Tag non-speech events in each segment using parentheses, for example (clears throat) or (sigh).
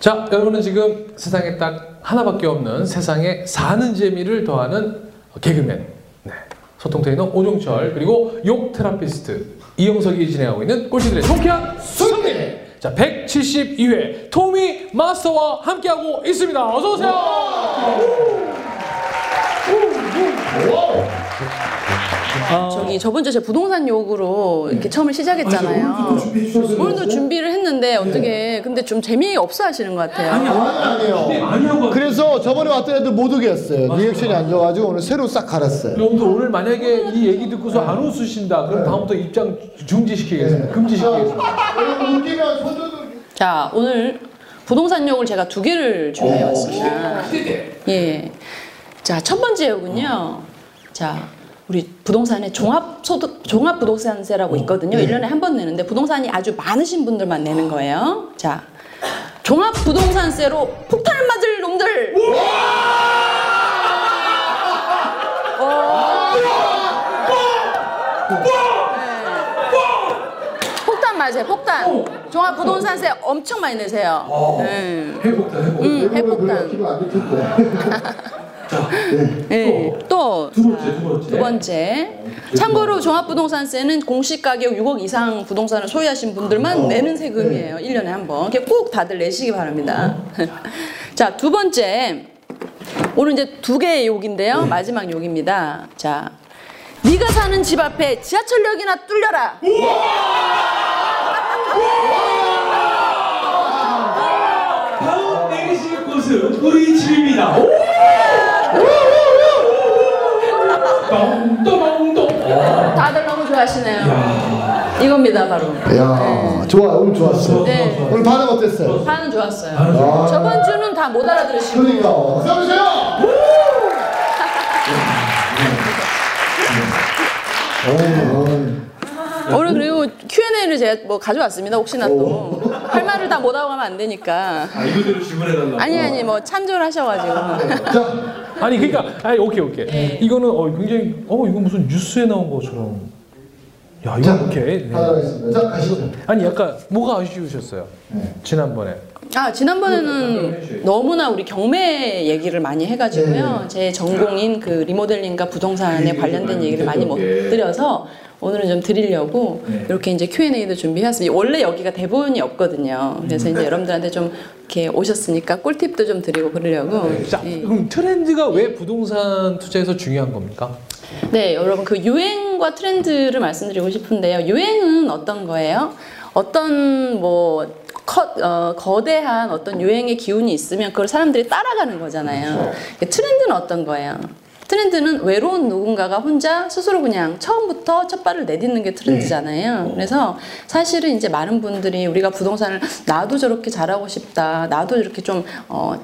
자, 여러분은 지금 세상에 딱 하나밖에 없는 세상에 사는 재미를 더하는 개그맨, 네. 소통 트레이너 오종철 그리고 욕 therapist 이영석이 진행하고 있는 꼴찌들의 통쾌한 승리. 자, 172회 토미 마스터와 함께하고 있습니다. 어서 오세요. 저기 저번 주에 제가 부동산 욕으로 이렇게 처음에 시작했잖아요. 오늘도 준비를 했는데 어떻게 근데 좀 재미없어 하시는 것 같아요. 아니에요. 아니하고 그래서 저번에 왔던 애들 못 오겠어요. 리액션이 안 좋아가지고 오늘 새로 싹 갈았어요. 여러분들 오늘 만약에 이 얘기 듣고서 안 웃으신다 그럼 다음부터 입장 중지시키겠습니다. 금지시키겠습니다. 웃기면 손도 자 오늘 부동산 욕을 제가 두 개를 준비해 왔습니다. 예. 자 첫 번째 욕은요. 자 우리 부동산에 종합 소득 종합 부동산세라고 있거든요. 일 1년에 한 번 내는데 부동산이 아주 많으신 분들만 내는 거예요. 자 종합 부동산세로 폭탄 맞을 놈들. 어. 네. 폭탄 맞아요. 폭탄. 종합 부동산세 엄청 많이 내세요. 네. 해복다 해복. 음, 핵폭탄. (laughs) 키가 안될 텐데. 네. 또 두 번째 두 번째. 두 번째. 참고로 종합부동산세는 공시가격 6억 이상 부동산을 소유하신 분들만 내는 세금이에요. 1년에 한 번. 꼭 다들 내시기 바랍니다. (laughs) 자, 두 번째. 오늘 이제 두 개의 욕인데요. 마지막 욕입니다. 자. 네가 사는 집 앞에 지하철역이나 뚫려라. 다음 내리실 곳은 우리 집입니다. 다들 너무 좋아하시네요. 이겁니다, 바로. 야, 좋아. 오늘 좋았어. 네. 오늘 반응 어땠어요? 반응 좋았어요. 아. 저번 주는 다 못 알아들으시고. 그러니까. 써주세요. 오늘 그리고 Q&A를 제가 뭐 가져왔습니다. 혹시나 또 할 말을 다 못 하고 가면 안 되니까. 아 이거대로 질문해달라. 아니 아니 뭐 참조를 하셔가지고. 자, 아니 그러니까 아니 오케이 오케이. 이거는 어 굉장히 어 이거 무슨 뉴스에 나온 것처럼. 야 이거 자, 오케이. 네. 자, 가시죠. 아니 약간 뭐가 아쉬우셨어요? 지난번에. 아 지난번에는 너무나 우리 경매 얘기를 많이 해가지고요. 제 전공인 그 리모델링과 부동산에 관련된 얘기를 많이 못 드려서 오늘은 좀 드리려고 이렇게 이제 Q&A도 준비해왔습니다. 원래 여기가 대본이 없거든요. 그래서 이제 여러분들한테 좀 이렇게 오셨으니까 꿀팁도 좀 드리고 그러려고. 자 예. 그럼 트렌드가 왜 부동산 투자에서 중요한 겁니까? 네, 여러분 그 유행과 트렌드를 말씀드리고 싶은데요. 유행은 어떤 거예요? 어떤 뭐 커, 어, 거대한 어떤 유행의 기운이 있으면 그걸 사람들이 따라가는 거잖아요. 트렌드는 어떤 거예요? 트렌드는 외로운 누군가가 혼자 스스로 그냥 처음부터 첫 발을 내딛는 게 트렌드잖아요. 그래서 사실은 이제 많은 분들이 우리가 부동산을 나도 저렇게 잘하고 싶다. 나도 이렇게 좀 어,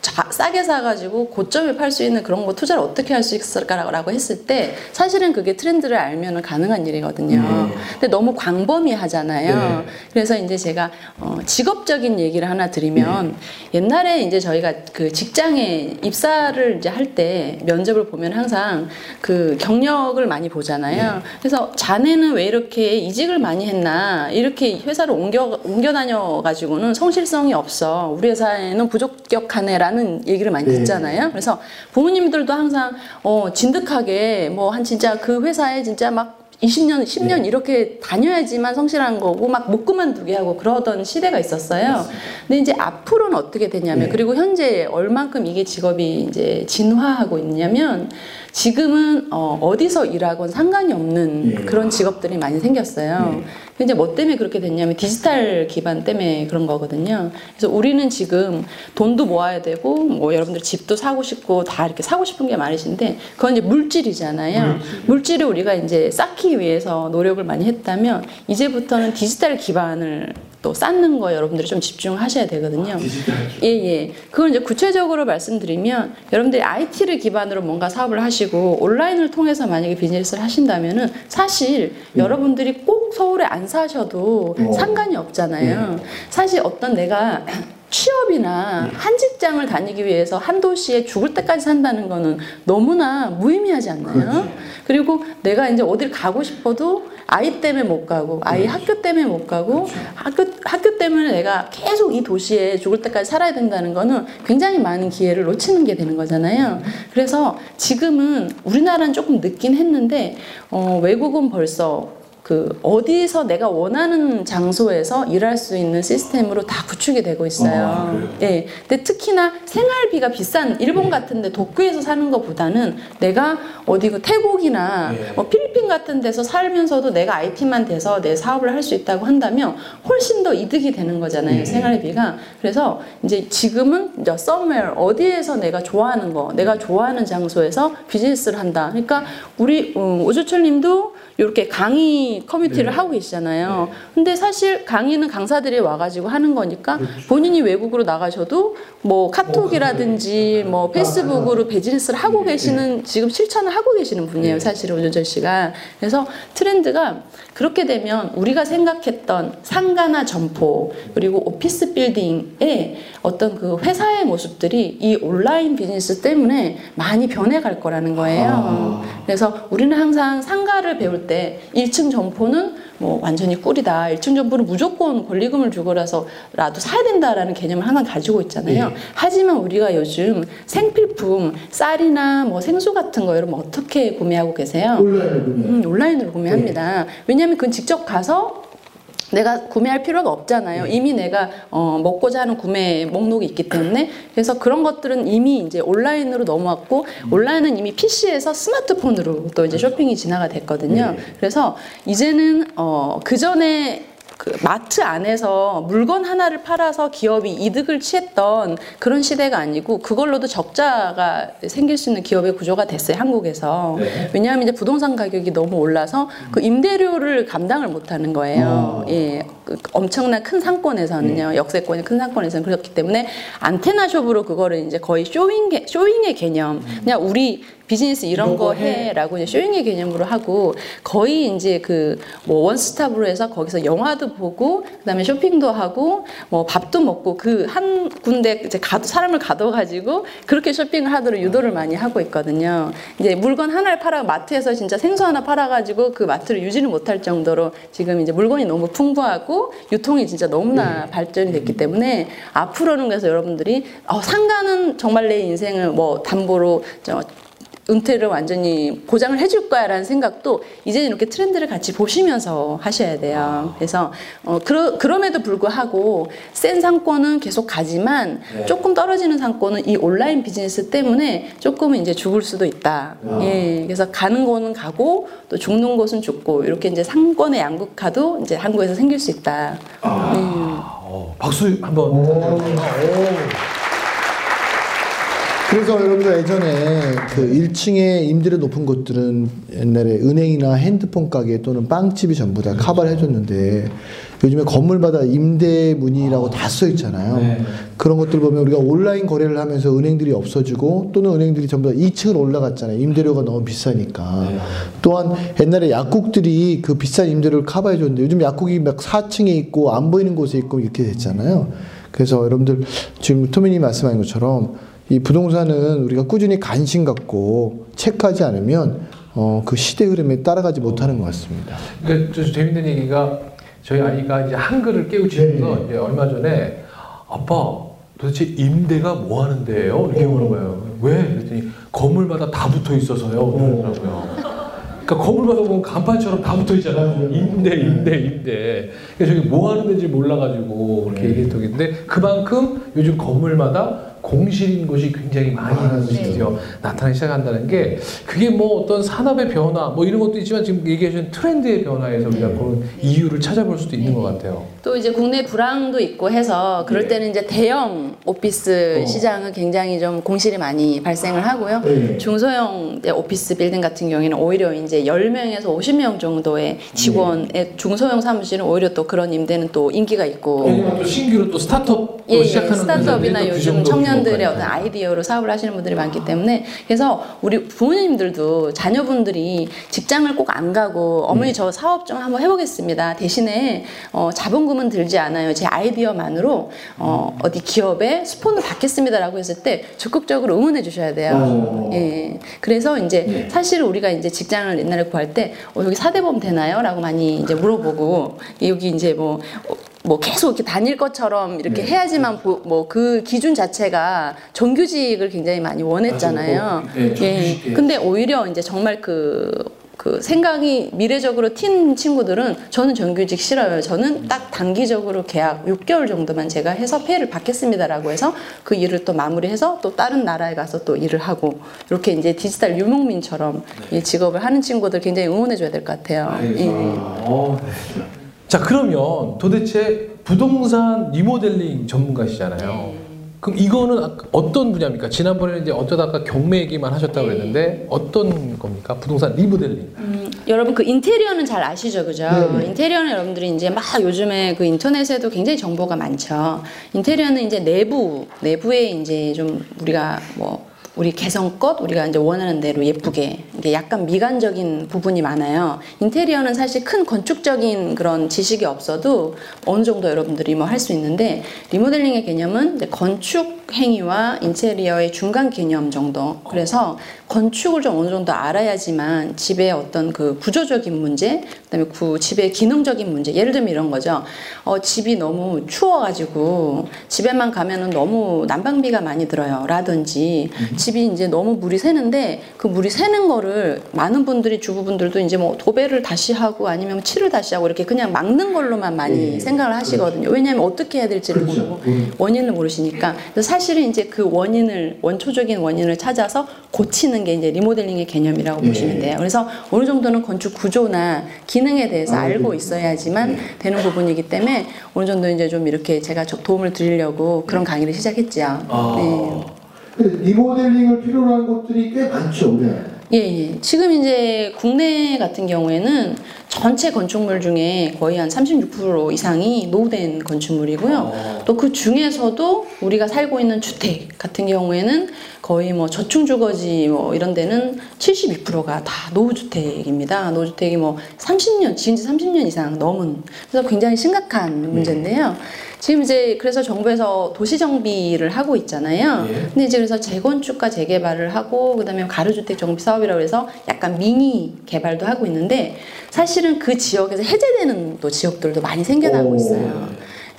자, 싸게 사가지고 고점에 팔 수 있는 그런 거 투자를 어떻게 할 수 있을까라고 했을 때 사실은 그게 트렌드를 알면 가능한 일이거든요. 근데 너무 광범위하잖아요. 그래서 이제 제가 어, 직업적인 얘기를 하나 드리면 옛날에 이제 저희가 그 직장에 입사를 이제 할 때 면접을 보면 항상 그 경력을 많이 보잖아요. 그래서 자네는 왜 이렇게 이직을 많이 했나 이렇게 회사를 옮겨 옮겨 다녀 가지고는 성실성이 없어 우리 회사에는 부적격하네라 는 얘기를 많이 듣잖아요. 그래서 부모님들도 항상 어 진득하게 뭐 한 진짜 그 회사에 진짜 막 20년, 10년 이렇게 다녀야지만 성실한 거고 막 못 그만두게 하고 그러던 시대가 있었어요. 근데 이제 앞으로는 어떻게 되냐면 그리고 현재 얼만큼 이게 직업이 이제 진화하고 있냐면 지금은 어, 어디서 일하건 상관이 없는 그런 직업들이 많이 생겼어요. 근데 뭐 때문에 그렇게 됐냐면 디지털 기반 때문에 그런 거거든요. 그래서 우리는 지금 돈도 모아야 되고 뭐 여러분들 집도 사고 싶고 다 이렇게 사고 싶은 게 많으신데 그건 이제 물질이잖아요. 물질을 우리가 이제 쌓기 위해서 노력을 많이 했다면 이제부터는 디지털 기반을 또 쌓는 거 여러분들이 좀 집중하셔야 되거든요. 예, 예. 그걸 이제 구체적으로 말씀드리면 여러분들이 IT를 기반으로 뭔가 사업을 하시고 온라인을 통해서 만약에 비즈니스를 하신다면은 사실 여러분들이 꼭 서울에 안 사셔도 상관이 없잖아요. 사실 어떤 내가 (clears throat) 취업이나 한 직장을 다니기 위해서 한 도시에 죽을 때까지 산다는 거는 너무나 무의미하지 않나요? 그리고 내가 이제 어딜 가고 싶어도 아이 때문에 못 가고 아이 학교 때문에 못 가고 학교 학교 때문에 내가 계속 이 도시에 죽을 때까지 살아야 된다는 거는 굉장히 많은 기회를 놓치는 게 되는 거잖아요. 그래서 지금은 우리나라는 조금 늦긴 했는데 어, 외국은 벌써 그 어디서 내가 원하는 장소에서 일할 수 있는 시스템으로 다 구축이 되고 있어요. 예. 근데 특히나 생활비가 비싼 일본 같은데 도쿄에서 사는 것보다는 내가 어디 그 태국이나 예. 뭐 필리핀 같은 데서 살면서도 내가 IT만 돼서 내 사업을 할 수 있다고 한다면 훨씬 더 이득이 되는 거잖아요. 생활비가. 그래서 이제 지금은 이제 somewhere 어디에서 내가 좋아하는 거, 내가 좋아하는 장소에서 비즈니스를 한다. 그러니까 우리 음, 오주철님도 이렇게 강의 커뮤니티를 하고 계시잖아요. 근데 사실 강의는 강사들이 와가지고 하는 거니까 본인이 외국으로 나가셔도 뭐 카톡이라든지 뭐 페이스북으로 비즈니스를 하고 계시는 지금 실천을 하고 계시는 분이에요. 사실은 오준철 씨가. 그래서 트렌드가 그렇게 되면 우리가 생각했던 상가나 점포 그리고 오피스 빌딩의 어떤 그 회사의 모습들이 이 온라인 비즈니스 때문에 많이 변해갈 거라는 거예요. 그래서 우리는 항상 상가를 배울 때 1층 점포는 뭐 완전히 꿀이다. 1층 점포는 무조건 권리금을 주고라서라도 사야 된다라는 개념을 항상 가지고 있잖아요. 하지만 우리가 요즘 생필품, 쌀이나 뭐 생수 같은 거 여러분 어떻게 구매하고 계세요? 온라인으로 구매. 음, 온라인으로 구매합니다. 왜냐하면 그건 직접 가서 내가 구매할 필요가 없잖아요. 이미 내가 어, 먹고자 하는 구매 목록이 있기 때문에. 그래서 그런 것들은 이미 이제 온라인으로 넘어왔고 온라인은 이미 PC에서 스마트폰으로 또 이제 쇼핑이 진화가 됐거든요. 그래서 이제는 어, 그 전에 그 마트 안에서 물건 하나를 팔아서 기업이 이득을 취했던 그런 시대가 아니고 그걸로도 적자가 생길 수 있는 기업의 구조가 됐어요 한국에서 네. 왜냐하면 이제 부동산 가격이 너무 올라서 그 임대료를 감당을 못하는 거예요. 예, 그 엄청난 큰 상권에서는요, 역세권의 큰 상권에서는 그렇기 때문에 안테나 숍으로 그거를 이제 거의 showing showing의 개념, 그냥 우리 비즈니스 이런 거거 해라고 이제 showing의 개념으로 하고 거의 이제 그 뭐 원스톱으로 해서 거기서 영화도 보고 그다음에 쇼핑도 하고 뭐 밥도 먹고 그 한 군데 이제 가도 사람을 가둬 가지고 그렇게 쇼핑을 하도록 유도를 많이 하고 있거든요. 이제 물건 하나를 팔아 마트에서 진짜 생수 하나 팔아 가지고 그 마트를 유지를 못할 정도로 지금 이제 물건이 너무 풍부하고 유통이 진짜 너무나 발전이 됐기 때문에 앞으로는 그래서 여러분들이 어, 상가는 정말 내 인생을 뭐 담보로 저 은퇴를 완전히 보장을 해줄 거야라는 생각도 이제 이렇게 트렌드를 같이 보시면서 하셔야 돼요. 그래서 어, 그러, 그럼에도 불구하고 센 상권은 계속 가지만 네. 조금 떨어지는 상권은 이 온라인 비즈니스 때문에 조금은 이제 죽을 수도 있다. 예, 그래서 가는 곳은 가고 또 죽는 곳은 죽고 이렇게 이제 상권의 양극화도 이제 한국에서 생길 수 있다. 어, 박수 한번. 그래서 여러분들 예전에 그 1층에 임대료 높은 곳들은 옛날에 은행이나 핸드폰 가게 또는 빵집이 전부 다 커버를 해줬는데 요즘에 건물마다 임대 문의라고 다써 있잖아요. 네. 그런 것들 보면 우리가 온라인 거래를 하면서 은행들이 없어지고 또는 은행들이 전부 다 2층을 올라갔잖아요. 임대료가 너무 비싸니까. 또한 옛날에 약국들이 그 비싼 임대료를 커버해 줬는데 요즘 약국이 막 4층에 있고 안 보이는 곳에 있고 이렇게 됐잖아요. 그래서 여러분들 지금 토미님 말씀하신 것처럼 이 부동산은 우리가 꾸준히 관심 갖고 체크하지 않으면 어, 그 시대 흐름에 따라가지 못하는 것 같습니다. 그러니까 저 재밌는 얘기가 저희 아이가 이제 한글을 깨우치면서 네. 이제 얼마 전에 아빠 도대체 임대가 뭐 하는데요? 이렇게 물어봐요. 왜? 그랬더니 건물마다 다 붙어 있어서요. 그러더라고요. 그러니까 건물마다 보면 간판처럼 다 붙어 있잖아요. 임대, 임대, 임대. 그래서 저기 뭐 하는 데인지 몰라가지고 그렇게 얘기했던 게 있는데 그만큼 요즘 건물마다 공실인 곳이 굉장히 많이 드디어 나타나기 시작한다는 게 그게 뭐 어떤 산업의 변화 뭐 이런 것도 있지만 지금 얘기하신 트렌드의 변화에서 우리가 그런 이유를 찾아볼 수도 있는 것 같아요. 또 이제 국내 불황도 있고 해서 그럴 네. 때는 이제 대형 오피스 어. 시장은 굉장히 좀 공실이 많이 발생을 하고요. 네. 중소형 오피스 빌딩 같은 경우에는 오히려 이제 10명에서 50명 정도의 직원의 중소형 사무실은 오히려 또 그런 임대는 또 인기가 있고 왜냐면 또 신규로 또 스타트업 또 예, 예. 시작하는 스타트업이나 회사들이 또그 요즘 청년들의 어떤. 아이디어로 사업을 하시는 분들이 많기 때문에 그래서 우리 부모님들도 자녀분들이 직장을 꼭 안 가고 어머니 저 사업 좀 한번 해보겠습니다. 대신에 어, 자본금은 들지 않아요. 제 아이디어만으로 어, 어디 기업에 스폰을 받겠습니다라고 했을 때 적극적으로 응원해 주셔야 돼요. 어. 예. 그래서 이제 사실 우리가 이제 직장을 옛날에 구할 때 어, 여기 사대보험 되나요? 라고 많이 이제 물어보고 여기 이제 뭐 어, 뭐 계속 이렇게 다닐 것처럼 이렇게 해야지만 뭐 그 기준 자체가 정규직을 굉장히 많이 원했잖아요. 뭐, 네, 정규직. 예. 근데 오히려 이제 정말 그, 그 생각이 미래적으로 튄 친구들은 저는 정규직 싫어요. 저는 딱 단기적으로 계약 6개월 정도만 제가 해서 폐를 받겠습니다라고 해서 그 일을 또 마무리해서 또 다른 나라에 가서 또 일을 하고 이렇게 이제 디지털 유목민처럼 이 직업을 하는 친구들 굉장히 응원해줘야 될 것 같아요. 예. 어, 네. 자 그러면 도대체 부동산 리모델링 전문가시잖아요. 그럼 이거는 어떤 분야입니까? 지난번에 이제 어쩌다가 경매 얘기만 하셨다고 그랬는데 어떤 겁니까? 부동산 리모델링. 음, 여러분 그 인테리어는 잘 아시죠, 그죠? 네네. 인테리어는 여러분들이 이제 막 요즘에 그 인터넷에도 굉장히 정보가 많죠. 인테리어는 이제 내부 내부에 이제 좀 우리가 뭐 우리 개성껏 우리가 이제 원하는 대로 예쁘게 이게 약간 미관적인 부분이 많아요. 인테리어는 사실 큰 건축적인 그런 지식이 없어도 어느 정도 여러분들이 뭐 할 수 있는데 리모델링의 개념은 건축 행위와 인테리어의 중간 개념 정도. 그래서 건축을 좀 어느 정도 알아야지만 집의 어떤 그 구조적인 문제, 그다음에 구 집의 기능적인 문제. 예를 들면 이런 거죠. 어, 집이 너무 추워가지고 집에만 가면은 너무 난방비가 많이 들어요. 라든지 집이 이제 너무 물이 새는데 그 물이 새는 거를 많은 분들이 주부분들도 이제 뭐 도배를 다시 하고 아니면 칠을 다시 하고 이렇게 그냥 막는 걸로만 많이 생각을 하시거든요. 왜냐하면 어떻게 해야 될지를 모르고 원인을 모르시니까. 그래서 사실은 이제 그 원인을 원초적인 원인을 찾아서 고치는 게 이제 리모델링의 개념이라고 보시면 돼요. 그래서 어느 정도는 건축 구조나 기능에 대해서 알고 있어야지만 되는 부분이기 때문에 어느 정도 이제 좀 이렇게 제가 저- 도움을 드리려고 그런 강의를 시작했죠. 네. 리모델링을 필요로 하는 곳들이 꽤 많죠, 우리나라에. 예, 예. 지금 이제 국내 같은 경우에는 전체 건축물 중에 거의 한 36% 이상이 노후된 건축물이고요. 또그 중에서도 우리가 살고 있는 주택 같은 경우에는 거의 뭐 저층주거지 뭐 이런 데는 72%가 다 노후주택입니다. 노후주택이 뭐 30년, 지은 지 30년 이상 넘은. 그래서 굉장히 심각한 문제인데요. 지금 이제 그래서 정부에서 도시정비를 하고 있잖아요. 예. 근데 이제 그래서 재건축과 재개발을 하고 그다음에 가로주택 정비 사업이라고 해서 약간 미니 개발도 하고 있는데 사실 은 그 지역에서 해제되는 또 지역들도 많이 생겨나고 오. 있어요.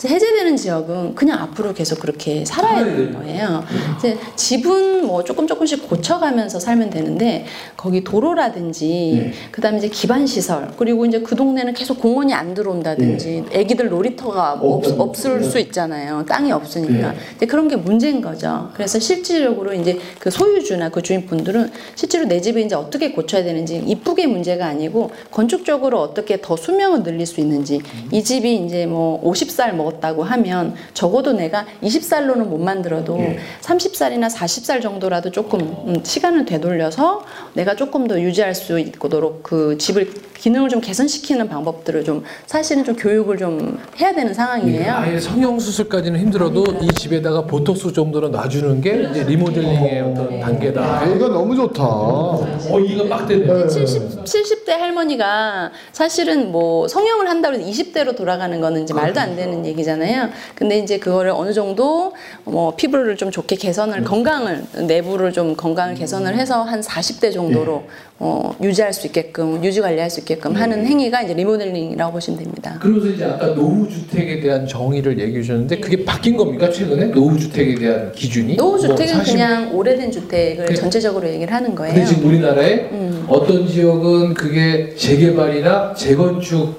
해제되는 지역은 그냥 앞으로 계속 그렇게 살아야 되는 거예요. 이제 집은 뭐 조금 조금씩 고쳐가면서 살면 되는데 거기 도로라든지 그다음에 이제 기반 시설 그리고 이제 그 동네는 계속 공원이 안 들어온다든지 애기들 놀이터가 뭐 없, 없- 없을 수 있잖아요. 땅이 없으니까. 이제 그런 게 문제인 거죠. 그래서 실질적으로 이제 그 소유주나 그 주인분들은 실제로 내 집을 이제 어떻게 고쳐야 되는지 이쁘게 문제가 아니고 건축적으로 어떻게 더 수명을 늘릴 수 있는지. 이 집이 이제 뭐 50살 먹었다고 하면 적어도 내가 20살로는 못 만들어도 30살이나 40살 정도라도 조금 음, 시간을 되돌려서 내가 조금 더 유지할 수 있도록 그 집을 기능을 좀 개선시키는 방법들을 좀 사실은 좀 교육을 좀 해야 되는 상황이에요. 아예 성형 수술까지는 힘들어도 이 집에다가 보톡스 정도는 놔주는 게 이제 리모델링의 어떤 단계다. 아, 이거 너무 좋다. 어 이거 막 되네. 70, 70대 할머니가 사실은 뭐 성형을 한다고 해서 20대로 돌아가는 거는 이제 말도 안 되는 얘기 잖아요. 근데 이제 그거를 어느 정도 뭐 피부를 좀 좋게 개선을 건강을 내부를 좀 건강을 개선을 해서 한 40대 정도로 어, 유지할 수 있게끔 유지 관리할 수 있게끔 하는 행위가 이제 리모델링이라고 보시면 됩니다. 그러면서 이제 아까 노후 주택에 대한 정의를 얘기해 주셨는데 그게 바뀐 겁니까 최근에 노후 주택에 대한 기준이? 노후 주택은 뭐 40 그냥 오래된 주택을 그래. 전체적으로 얘기를 하는 거예요. 근데 지금 우리나라에 음. 어떤 지역은 그게 재개발이나 재건축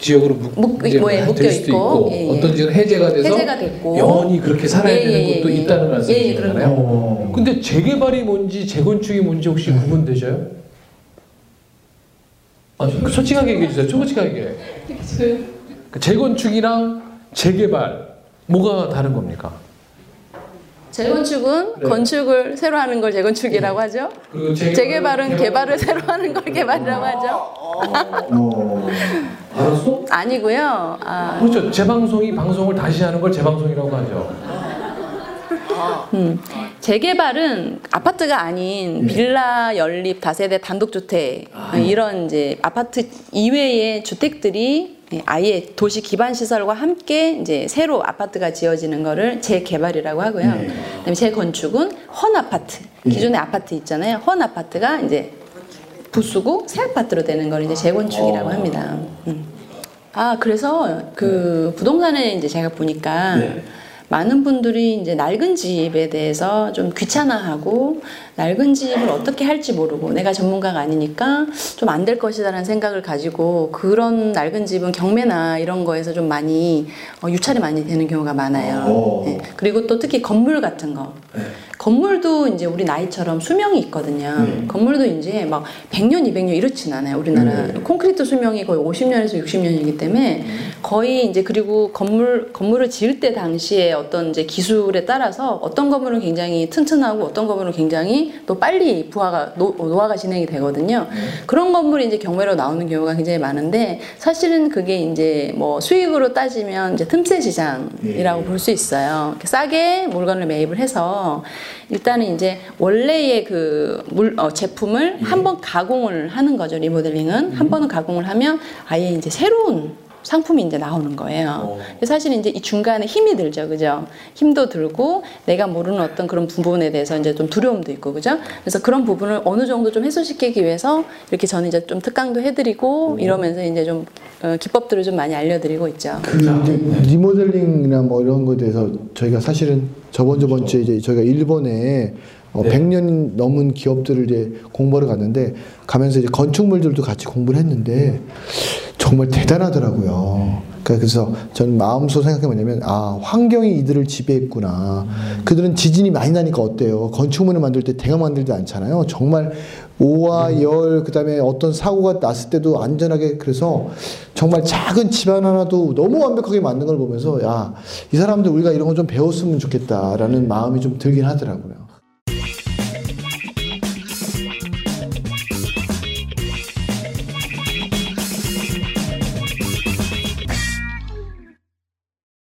지역으로 묶, 묶- 이제 뭐에 될 묶여 수도 있고, 있고 예, 예. 어떤 지역은 해제가 돼서 해제가 됐고. 영원히 그렇게 살아야 예, 되는 예, 곳도 예, 예. 있다는 예, 예, 말씀이시잖아요. 어. 근데 재개발이 뭔지 재건축이 뭔지 혹시 구분되셔요? 아, 그 솔직하게 얘기해 주세요. 솔직하게. 그 재건축이랑 재개발 뭐가 다른 겁니까? 재건축은 네. 건축을 새로 하는 걸 재건축이라고 하죠. 그리고 재개발은 개발을 새로 하는 걸 개발이라고 하죠. 어. (laughs) 알았어? 아니고요. 아, 그렇죠. 재방송이 방송을 다시 하는 걸 재방송이라고 하죠. 음, 재개발은 아파트가 아닌 빌라 연립 다세대 단독주택 이런 이제 아파트 이외의 주택들이 아예 도시 기반 시설과 함께 이제 새로 아파트가 지어지는 거를 재개발이라고 하고요. 그다음에 재건축은 헌 아파트 기존의 아파트 있잖아요. 헌 아파트가 이제 부수고 새 아파트로 되는 걸 이제 재건축이라고 합니다. 음. 아 그래서 그 부동산에 이제 제가 보니까 많은 분들이 이제 낡은 집에 대해서 좀 귀찮아하고 낡은 집을 어떻게 할지 모르고 내가 전문가가 아니니까 좀 안 될 것이다라는 생각을 가지고 그런 낡은 집은 경매나 이런 거에서 좀 많이 어, 유찰이 많이 되는 경우가 많아요. 네. 그리고 또 특히 건물 같은 거. 건물도 이제 우리 나이처럼 수명이 있거든요. 건물도 이제 막 100년, 200년 이렇진 않아요. 우리나라 콘크리트 수명이 거의 50년에서 60년이기 때문에 거의 이제 그리고 건물 건물을 지을 때 당시에 어떤 이제 기술에 따라서 어떤 건물은 굉장히 튼튼하고 어떤 건물은 굉장히 또 빨리 부하가 노, 노화가 진행이 되거든요. 그런 건물이 이제 경매로 나오는 경우가 굉장히 많은데 사실은 그게 이제 뭐 수익으로 따지면 이제 틈새 시장이라고 볼 수 있어요. 싸게 물건을 매입을 해서 일단은 이제 원래의 그 물, 어, 제품을 한번 가공을 하는 거죠. 리모델링은 한 번은 가공을 하면 아예 이제 새로운 상품이 이제 나오는 거예요. 사실 이제 이 중간에 힘이 들죠, 그죠? 힘도 들고 내가 모르는 어떤 그런 부분에 대해서 이제 좀 두려움도 있고, 그죠? 그래서 그런 부분을 어느 정도 좀 해소시키기 위해서 이렇게 저는 이제 좀 특강도 해드리고 이러면서 이제 좀 어, 기법들을 좀 많이 알려드리고 있죠. 그 이제 리모델링이나 뭐 이런 거에 대해서 저희가 사실은 저번 저번 주에 이제 저희가 일본에 어, 100년 넘은 기업들을 이제 공부하러 갔는데 가면서 이제 건축물들도 같이 공부를 했는데 정말 대단하더라고요. 그러니까 그래서 저는 마음속으로 생각해 뭐냐면 아 환경이 이들을 지배했구나. 그들은 지진이 많이 나니까 어때요? 건축물을 만들 때 대강 만들지 않잖아요. 정말 오와 열 그다음에 어떤 사고가 났을 때도 안전하게 그래서 정말 작은 집안 하나도 너무 완벽하게 만든 걸 보면서 야 이 사람들 우리가 이런 거 좀 배웠으면 좋겠다라는 마음이 좀 들긴 하더라고요.